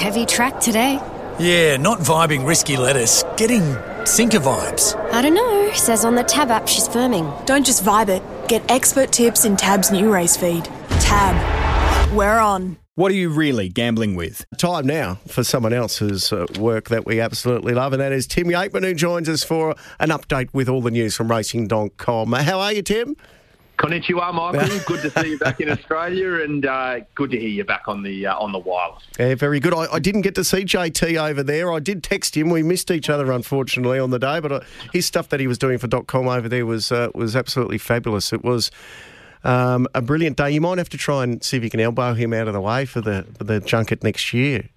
Heavy track today. Yeah, not vibing risky lettuce. Getting sinker vibes. I don't know. Says on the Tab app she's firming. Don't just vibe it. Get expert tips in Tab's new race feed. Tab. We're on. What are you really gambling with? Time now for someone else's uh, work that we absolutely love, and that is Tim Yeatman, who joins us for an update with all the news from racing.com. How are you, Tim? Konnichiwa, Michael. good to see you back in Australia, and uh, good to hear you back on the uh, on the wireless. Yeah, very good. I, I, didn't get to see JT over there. I did text him. We missed each other, unfortunately, on the day. But uh, his stuff that he was doing for .com over there was uh, was absolutely fabulous. It was. Um, a brilliant day. You might have to try and see if you can elbow him out of the way for the for the junket next year.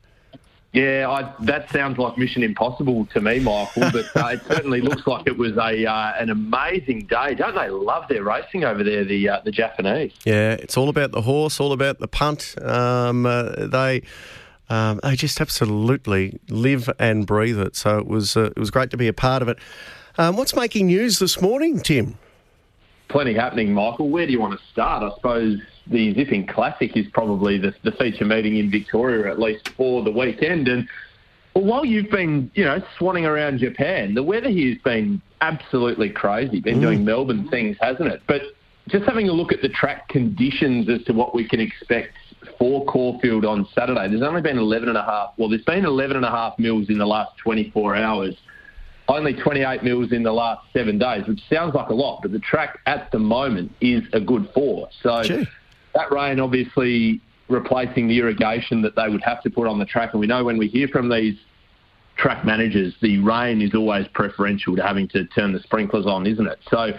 Yeah, I, that sounds like Mission Impossible to me, Michael. But uh, it certainly looks like it was a uh, an amazing day. Don't they love their racing over there, the uh, the Japanese? Yeah, it's all about the horse, all about the punt. Um, uh, they. Um, they just absolutely live and breathe it. So it was uh, it was great to be a part of it. Um, what's making news this morning, Tim? Plenty happening, Michael. Where do you want to start? I suppose the Zipping Classic is probably the, the feature meeting in Victoria, at least for the weekend. And well, while you've been, you know, swanning around Japan, the weather here's been absolutely crazy. Been mm. doing Melbourne things, hasn't it? But just having a look at the track conditions as to what we can expect for Caulfield on Saturday, there's only been 11 and a half. Well, there's been 11 and a half mils in the last 24 hours. Only 28 mils in the last seven days, which sounds like a lot, but the track at the moment is a good four. So Gee that rain obviously replacing the irrigation that they would have to put on the track. And we know when we hear from these track managers, the rain is always preferential to having to turn the sprinklers on, isn't it? So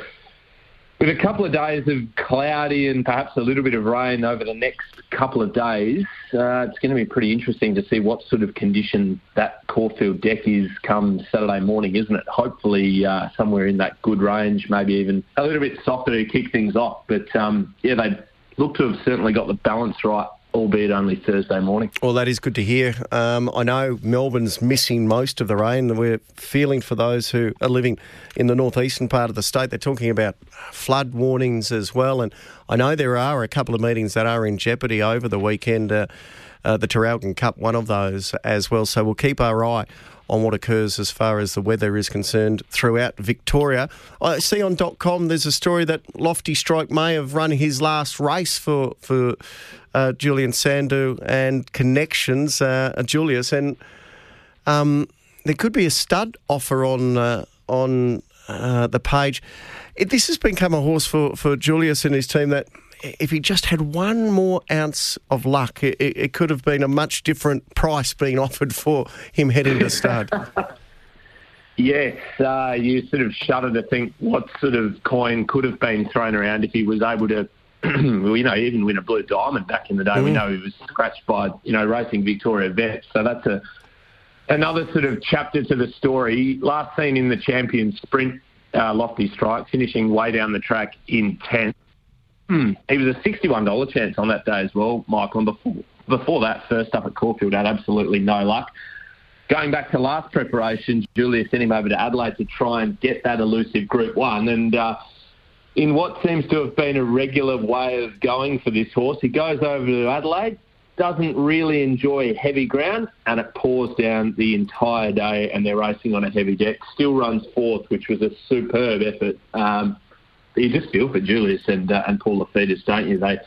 with a couple of days of cloudy and perhaps a little bit of rain over the next couple of days, uh, it's going to be pretty interesting to see what sort of condition that Caulfield deck is come Saturday morning, isn't it? Hopefully uh, somewhere in that good range, maybe even a little bit softer to kick things off. But um, yeah, they look to have certainly got the balance right albeit only Thursday morning. Well, that is good to hear. Um, I know Melbourne's missing most of the rain. We're feeling for those who are living in the northeastern part of the state. They're talking about flood warnings as well. And I know there are a couple of meetings that are in jeopardy over the weekend. Uh, uh, the Traralgon Cup, one of those as well. So we'll keep our eye on what occurs as far as the weather is concerned throughout Victoria. I see on .com there's a story that Lofty Strike may have run his last race for for uh, Julian Sandu and connections, uh, Julius, and um, there could be a stud offer on uh, on uh, the page. It, this has become a horse for, for Julius and his team that if he just had one more ounce of luck, it, it could have been a much different price being offered for him heading to stud. yes, uh, you sort of shudder to think what sort of coin could have been thrown around if he was able to, you know, even win a blue diamond back in the day. Mm. We know he was scratched by, you know, racing Victoria vets. So that's a another sort of chapter to the story. Last seen in the champion sprint, uh, Lofty Strike, finishing way down the track in 10th. Hmm. He was a $61 chance on that day as well, Michael. And before, before that, first up at Caulfield, had absolutely no luck. Going back to last preparation, Julia sent him over to Adelaide to try and get that elusive Group 1. And uh, in what seems to have been a regular way of going for this horse, he goes over to Adelaide, doesn't really enjoy heavy ground, and it pours down the entire day, and they're racing on a heavy deck. Still runs fourth, which was a superb effort. Um, you just feel for Julius and uh, and Paul Lapidus, don't you? They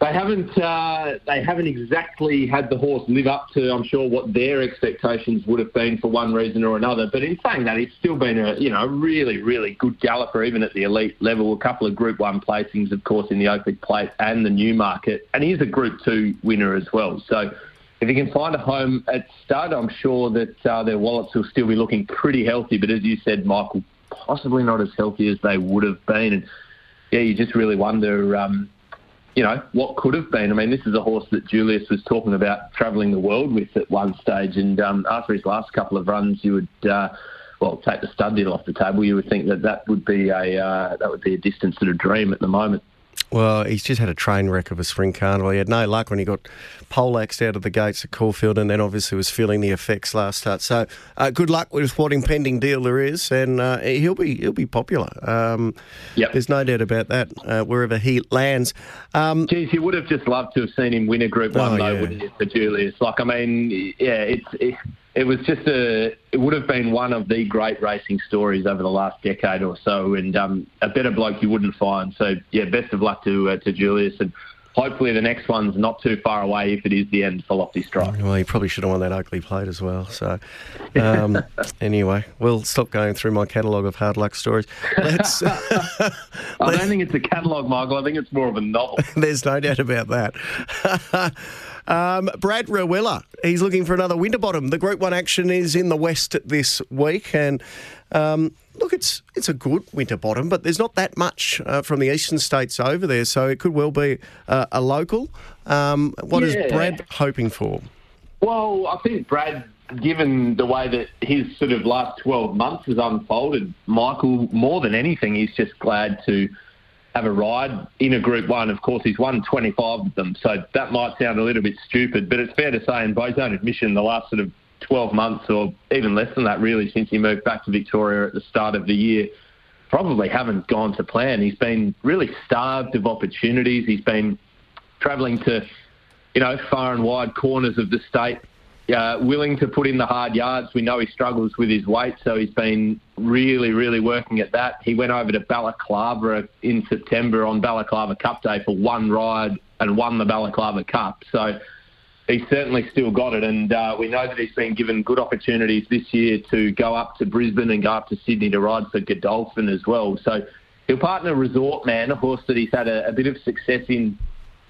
they haven't uh, they haven't exactly had the horse live up to I'm sure what their expectations would have been for one reason or another. But in saying that, he's still been a you know really really good galloper even at the elite level. A couple of Group One placings, of course, in the Oakleigh Plate and the Newmarket, and he's a Group Two winner as well. So. If he can find a home at stud, I'm sure that uh, their wallets will still be looking pretty healthy. But as you said, Michael, possibly not as healthy as they would have been. And yeah, you just really wonder, um, you know, what could have been. I mean, this is a horse that Julius was talking about travelling the world with at one stage, and um, after his last couple of runs, you would. Uh, well, take the stud deal off the table. You would think that that would be a uh, that would be a distance to a dream at the moment. Well, he's just had a train wreck of a spring carnival. He had no luck when he got poleaxed out of the gates at Caulfield and then obviously was feeling the effects last start. So uh, good luck with what impending deal there is and uh, he'll be he'll be popular. Um, Yep. There's no doubt about that uh, wherever he lands. Um, Geez, you would have just loved to have seen him win a Group One, Oh, though, yeah. wouldn't you, for Julius? Like, I mean, yeah, it's it, it was just a it would have been one of the great racing stories over the last decade or so, and um, a better bloke you wouldn't find. So, yeah, best of luck to uh, to Julius, and hopefully the next one's not too far away if it is the end for Lofty Strike. Well, he probably should have won that Oakleigh Plate as well. So, um, anyway, we'll stop going through my catalogue of hard luck stories. Let's. I don't think it's a catalogue, Michael. I think it's more of a novel. There's no doubt about that. Um, Brad Rawiller, he's looking for another Winterbottom. The Group One action is in the West this week, and um, look, it's it's a good Winterbottom, but there's not that much uh, from the eastern states over there, so it could well be uh, a local. Um, what is Yeah. Brad hoping for? Well, I think Brad, given the way that his sort of last 12 months has unfolded, Michael, more than anything, he's just glad to have a ride in a Group 1. Of course, he's won 25 of them, so that might sound a little bit stupid, but it's fair to say, in his own admission, the last sort of 12 months or even less than that, really, since he moved back to Victoria at the start of the year, probably haven't gone to plan. He's been really starved of opportunities. He's been travelling to you know, far and wide corners of the state, uh, willing to put in the hard yards. We know he struggles with his weight, so he's been really, really working at that. He went over to Balaclava in September on Balaclava Cup Day for one ride and won the Balaclava Cup. So he's certainly still got it, and uh, we know that he's been given good opportunities this year to go up to Brisbane and go up to Sydney to ride for Godolphin as well. So he'll partner Resort Man, a horse that he's had a, a bit of success in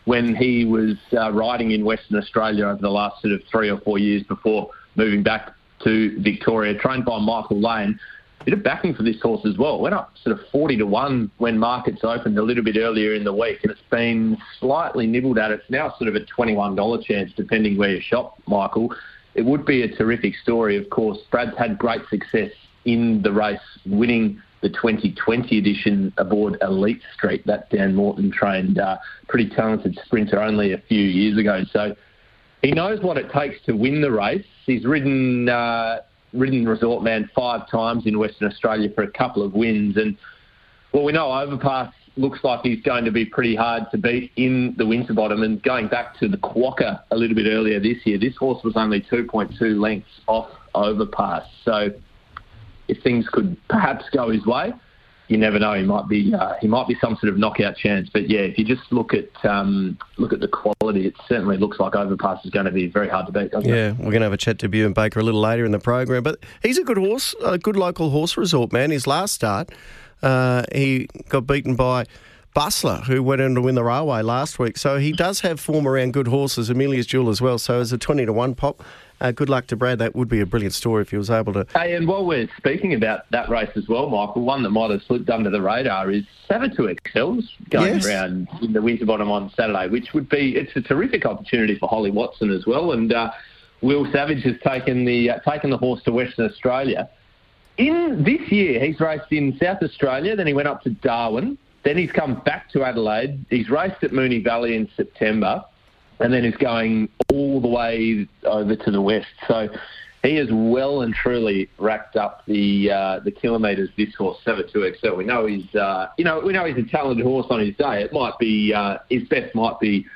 when he was uh, riding in Western Australia over the last sort of three or four years before moving back to Victoria, trained by Michael Lane. Bit of backing for this horse as well. Went up sort of 40 to 1 when markets opened a little bit earlier in the week, and it's been slightly nibbled at. It's now sort of a $21 chance, depending where you shop, Michael. It would be a terrific story, of course. Brad's had great success in the race, winning the 2020 edition aboard Elite Street. That Dan Morton trained uh, pretty talented sprinter only a few years ago. So he knows what it takes to win the race. He's ridden uh, ridden Resort Man five times in Western Australia for a couple of wins, and well, we know Overpass looks like he's going to be pretty hard to beat in the Winterbottom. And going back to the Quokka a little bit earlier this year, this horse was only 2.2 lengths off Overpass. So if things could perhaps go his way, you never know. He might be uh, he might be some sort of knockout chance. But yeah, if you just look at um, look at the quality, it certainly looks like Overpass is going to be very hard to beat. Doesn't it? Yeah, we're going to have a chat to Bjorn Baker a little later in the program. But he's a good horse, a good local horse resort man. His last start, uh, he got beaten by Bustler, who went in to win the railway last week. So he does have form around good horses, Amelia's Jewel as well. So as a 20 to 1 pop, uh, good luck to Brad. That would be a brilliant story if he was able to. Hey, and while we're speaking about that race as well, Michael, one that might have slipped under the radar is Savatoxl's going Yes. around in the Winterbottom on Saturday, which would be it's a terrific opportunity for Holly Watson as well. And uh, Will Savage has taken the uh, taken the horse to Western Australia. In this year, he's raced in South Australia, then he went up to Darwin, then he's come back to Adelaide. He's raced at Moonee Valley in September, and then he's going all the way over to the west. So he has well and truly racked up the uh, the kilometres this horse, Savatoxl. We know he's uh, you know we know he's a talented horse on his day. It might be uh, his best might be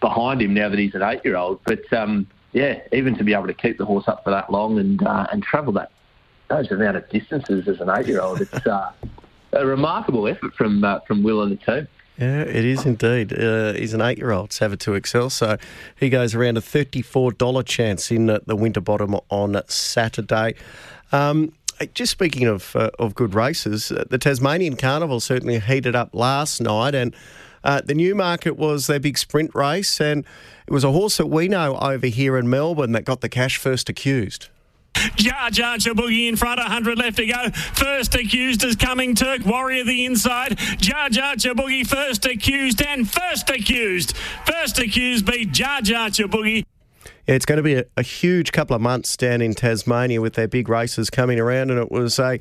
behind him now that he's an eight year old, but um, yeah, even to be able to keep the horse up for that long and uh, and travel that those amount of distances as an eight year old, it's uh, a remarkable effort from uh, from Will and the team. Yeah, it is indeed. Uh, he's an eight-year-old, Savatoxl, so he goes around a thirty-four dollar chance in uh, the Winterbottom on Saturday. Um, just speaking of uh, of good races, uh, the Tasmanian Carnival certainly heated up last night, and uh, the Newmarket was their big sprint race, and it was a horse that we know over here in Melbourne that got the cash first accused. Jar Jar Boogie in front, 100 left to go. First accused is coming Turk Warrior the inside. Jar Jar Boogie first accused and first accused. First accused beat Jar Jar Boogie. It's going to be a, a, huge couple of months down in Tasmania with their big races coming around, and it was a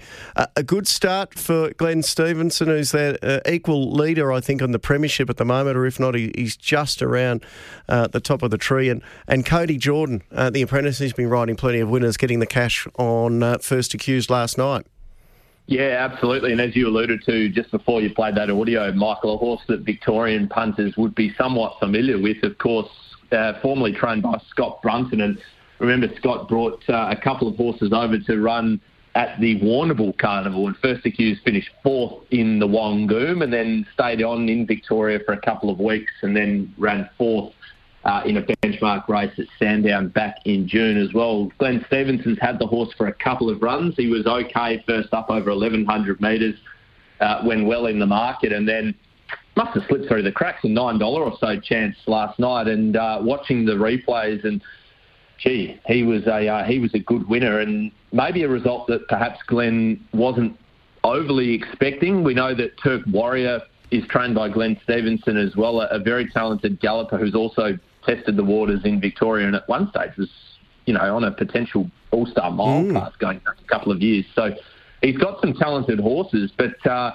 a good start for Glenn Stevenson, who's their uh, equal leader, I think, on the premiership at the moment, or if not, he, he's just around uh, the top of the tree. And and Cody Jordan, uh, the apprentice, he's been riding plenty of winners, getting the cash on uh, first accused last night. Yeah, absolutely. And as you alluded to just before you played that audio, Michael, a horse that Victorian punters would be somewhat familiar with, of course, uh, formerly trained by Scott Brunton. And remember, Scott brought uh, a couple of horses over to run at the Warrnambool Carnival and First Accused finished fourth in the Wangoom and then stayed on in Victoria for a couple of weeks and then ran fourth uh, in a benchmark race at Sandown back in June as well. Glenn Stevenson's had the horse for a couple of runs. He was okay first up over 1,100 metres uh, when well in the market and then must have slipped through the cracks a $9 or so chance last night and uh, watching the replays and gee, he was a uh, he was a good winner and maybe a result that perhaps Glenn wasn't overly expecting. We know that Turk Warrior is trained by Glenn Stevenson as well, a, a very talented galloper who's also tested the waters in Victoria and at one stage was, you know, on a potential all-star mile mm. path going back a couple of years. So he's got some talented horses, but uh,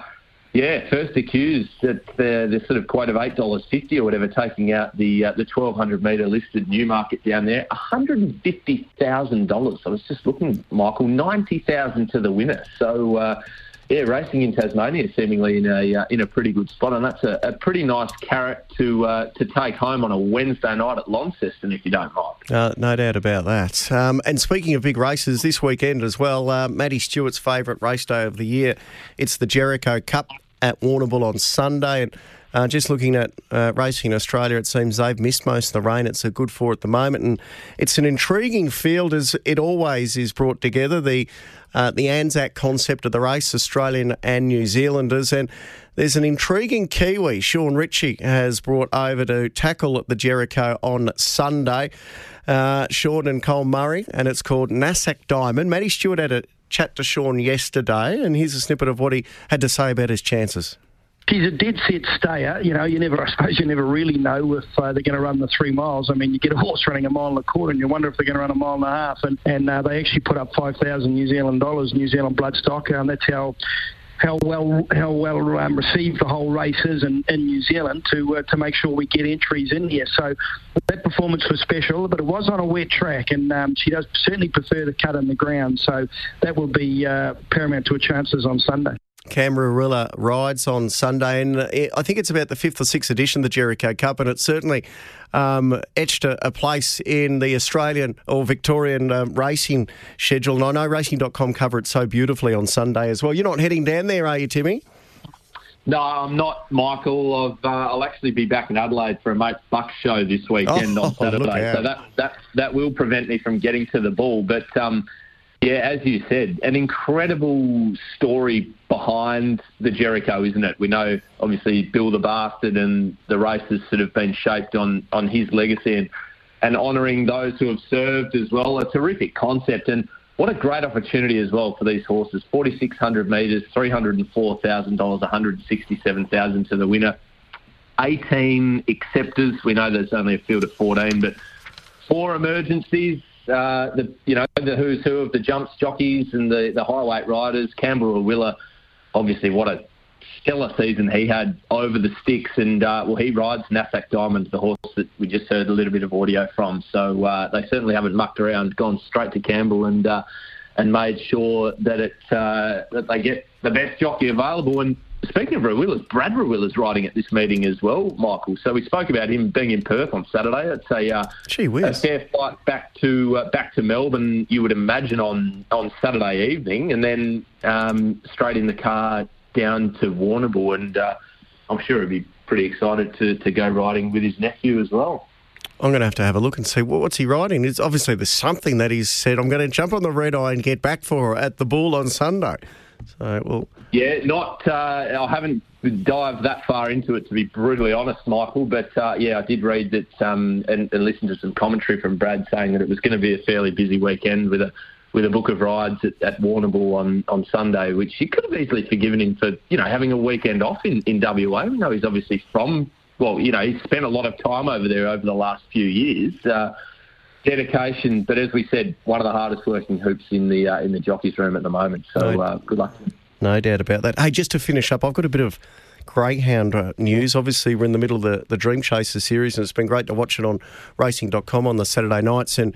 yeah, first accused at the, the sort of quote of eight dollars fifty or whatever, taking out the uh, the twelve hundred metre listed Newmarket down there, one hundred and fifty thousand dollars. I was just looking, Michael, ninety thousand to the winner. So. Uh, yeah, racing in Tasmania seemingly in a uh, in a pretty good spot, and that's a, a pretty nice carrot to uh, to take home on a Wednesday night at Launceston, if you don't mind. Uh, no doubt about that. Um, and speaking of big races, this weekend as well, uh, Maddie Stewart's favourite race day of the year, it's the Jericho Cup at Warrnambool on Sunday, and. Uh, just looking at uh, racing in Australia, it seems they've missed most of the rain. It's a good for at the moment, and it's an intriguing field as it always is brought together. The uh, the Anzac concept of the race, Australian and New Zealanders. And there's an intriguing Kiwi, Sean Ritchie, has brought over to tackle at the Jericho on Sunday. Uh, Sean and Cole Murray, and it's called Nassac Diamond. Matty Stewart had a chat to Sean yesterday, and here's a snippet of what he had to say about his chances he's a dead set stayer. You know, you never, I suppose, you never really know if uh, they're going to run the three miles. I mean, you get a horse running a mile and a quarter, and you wonder if they're going to run a mile and a half. And and uh, they actually put up five thousand New Zealand dollars, New Zealand bloodstock, and that's how how well how well um, received the whole race is in, in New Zealand to uh, to make sure we get entries in here. So that performance was special, but it was on a wet track, and um, she does certainly prefer the cut in the ground. So that will be uh, paramount to her chances on Sunday. Camarilla rides on Sunday, and I think it's about the fifth or sixth edition of the Jericho Cup, and it's certainly um, etched a, a, place in the Australian or Victorian um, racing schedule. And I know racing.com cover it so beautifully on Sunday as well. You're not heading down there, are you, Timmy? No, I'm not, Michael. Uh, I'll actually be back in Adelaide for a mate Buck show this weekend oh, on Saturday, so that, that that will prevent me from getting to the ball. But um, yeah, as you said, an incredible story behind the Jericho, isn't it? We know, obviously, Bill the Bastard and the races sort of been shaped on, on his legacy and, and honouring those who have served as well. A terrific concept and what a great opportunity as well for these horses. 4,600 metres, $304,000, 167000 to the winner. 18 acceptors. We know there's only a field of 14, but four emergencies uh, the you know the who's who of the jumps jockeys and the the high weight riders. Campbell Rawiller, obviously, what a stellar season he had over the sticks, and uh, well, he rides Nassac Diamond, the horse that we just heard a little bit of audio from. So uh, they certainly haven't mucked around, gone straight to Campbell and uh, and made sure that it uh, that they get the best jockey available. And Speaking of Rawillers, Brad Rawiller's riding at this meeting as well, Michael. So we spoke about him being in Perth on Saturday. It's a, uh, a fair flight back to uh, back to Melbourne. You would imagine on on Saturday evening, and then um, straight in the car down to Warrnambool, and uh, I'm sure he'd be pretty excited to, to go riding with his nephew as well. I'm going to have to have a look and see what's he riding. It's obviously there's something that he's said. I'm going to jump on the red eye and get back for at the Bull on Sunday. So, well, yeah, not. Uh, I haven't dived that far into it to be brutally honest, Michael. But uh, yeah, I did read that um, and, and listen to some commentary from Brad saying that it was going to be a fairly busy weekend with a with a book of rides at, at Warrnambool on, on Sunday, which he could have easily forgiven him for you know having a weekend off in, in WA. We know he's obviously from well, you know, he's spent a lot of time over there over the last few years. Uh, dedication. But as we said, one of the hardest working hoops in the uh, in the jockeys room at the moment. So uh, good luck. No doubt about that. Hey, just to finish up, I've got a bit of greyhound uh, news. Obviously, we're in the middle of the, the Dream Chaser series, and it's been great to watch it on racing.com on the Saturday nights. And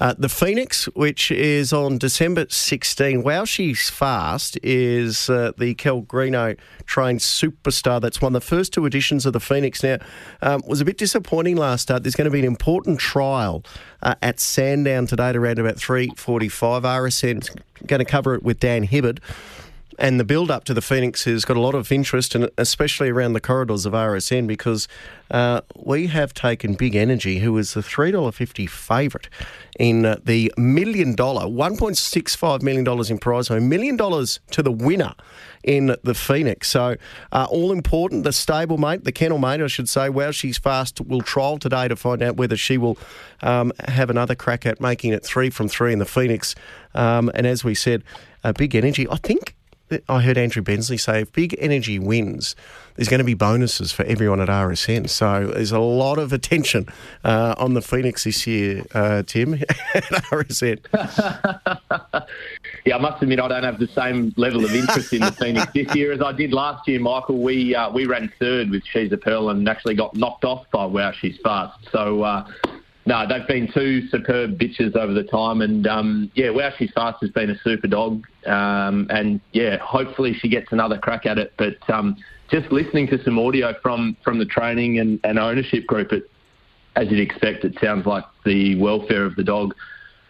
uh, the Phoenix, which is on December 16, wow, she's fast, is uh, the Kel Greeno trained superstar that's won the first two editions of the Phoenix. Now, um, was a bit disappointing last start. There's going to be an important trial uh, at Sandown today at around about 3.45. RSN's going to cover it with Dan Hibbard. And the build up to the Phoenix has got a lot of interest, and especially around the corridors of RSN, because uh, we have taken Big Energy, who is the $3.50 favourite in uh, the million dollar, $1.65 million in prize money, million dollars to the winner in the Phoenix. So, uh, all important. The stablemate, the kennel mate, I should say, well, she's fast. We'll trial today to find out whether she will um, have another crack at making it three from three in the Phoenix. Um, and as we said, uh, Big Energy, I think I heard Andrew Bensley say if Big Energy wins, there's going to be bonuses for everyone at RSN. So there's a lot of attention uh, on the Phoenix this year, uh, Tim, at RSN. yeah, I must admit I don't have the same level of interest in the Phoenix this year as I did last year, Michael. We uh, we ran third with She's a Pearl and actually got knocked off by Wow She's Fast. So uh, no, they've been two superb bitches over the time, and um, yeah, Wow She's Fast has been a super dog, um, and yeah, hopefully she gets another crack at it. But um, just listening to some audio from from the training and, and ownership group, it, as you'd expect, it sounds like the welfare of the dog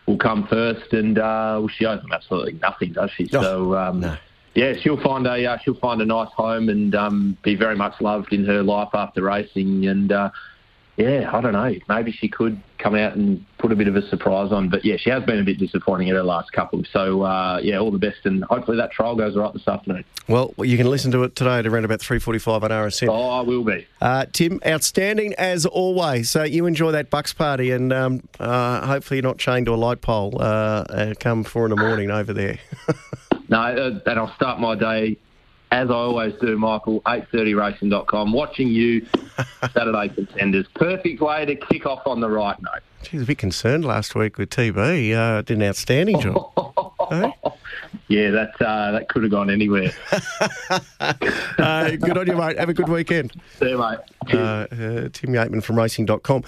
will come first, and uh, well, she owes them absolutely nothing, does she? Oh, so. Um, no. Yeah, she'll find a uh, she'll find a nice home and um, be very much loved in her life after racing. And uh, yeah, I don't know. Maybe she could come out and put a bit of a surprise on. But yeah, she has been a bit disappointing at her last couple. So uh, yeah, all the best, and hopefully that trial goes right this afternoon. Well, you can listen to it today at around about 3.45 on RSN. Oh, I will be. Uh, Tim, outstanding as always. So you enjoy that Bucks party, and um, uh, hopefully you're not chained to a light pole uh, uh, come four in the morning over there. no, uh, and I'll start my day as I always do, Michael, 830racing.com, watching you, Saturday contenders. Perfect way to kick off on the right note. Geez, a bit concerned last week with TB. Uh, did an outstanding job. Yeah, that uh, that could have gone anywhere. uh, good on you, mate. Have a good weekend. See you, mate. Uh, uh, Tim Yeatman from racing.com.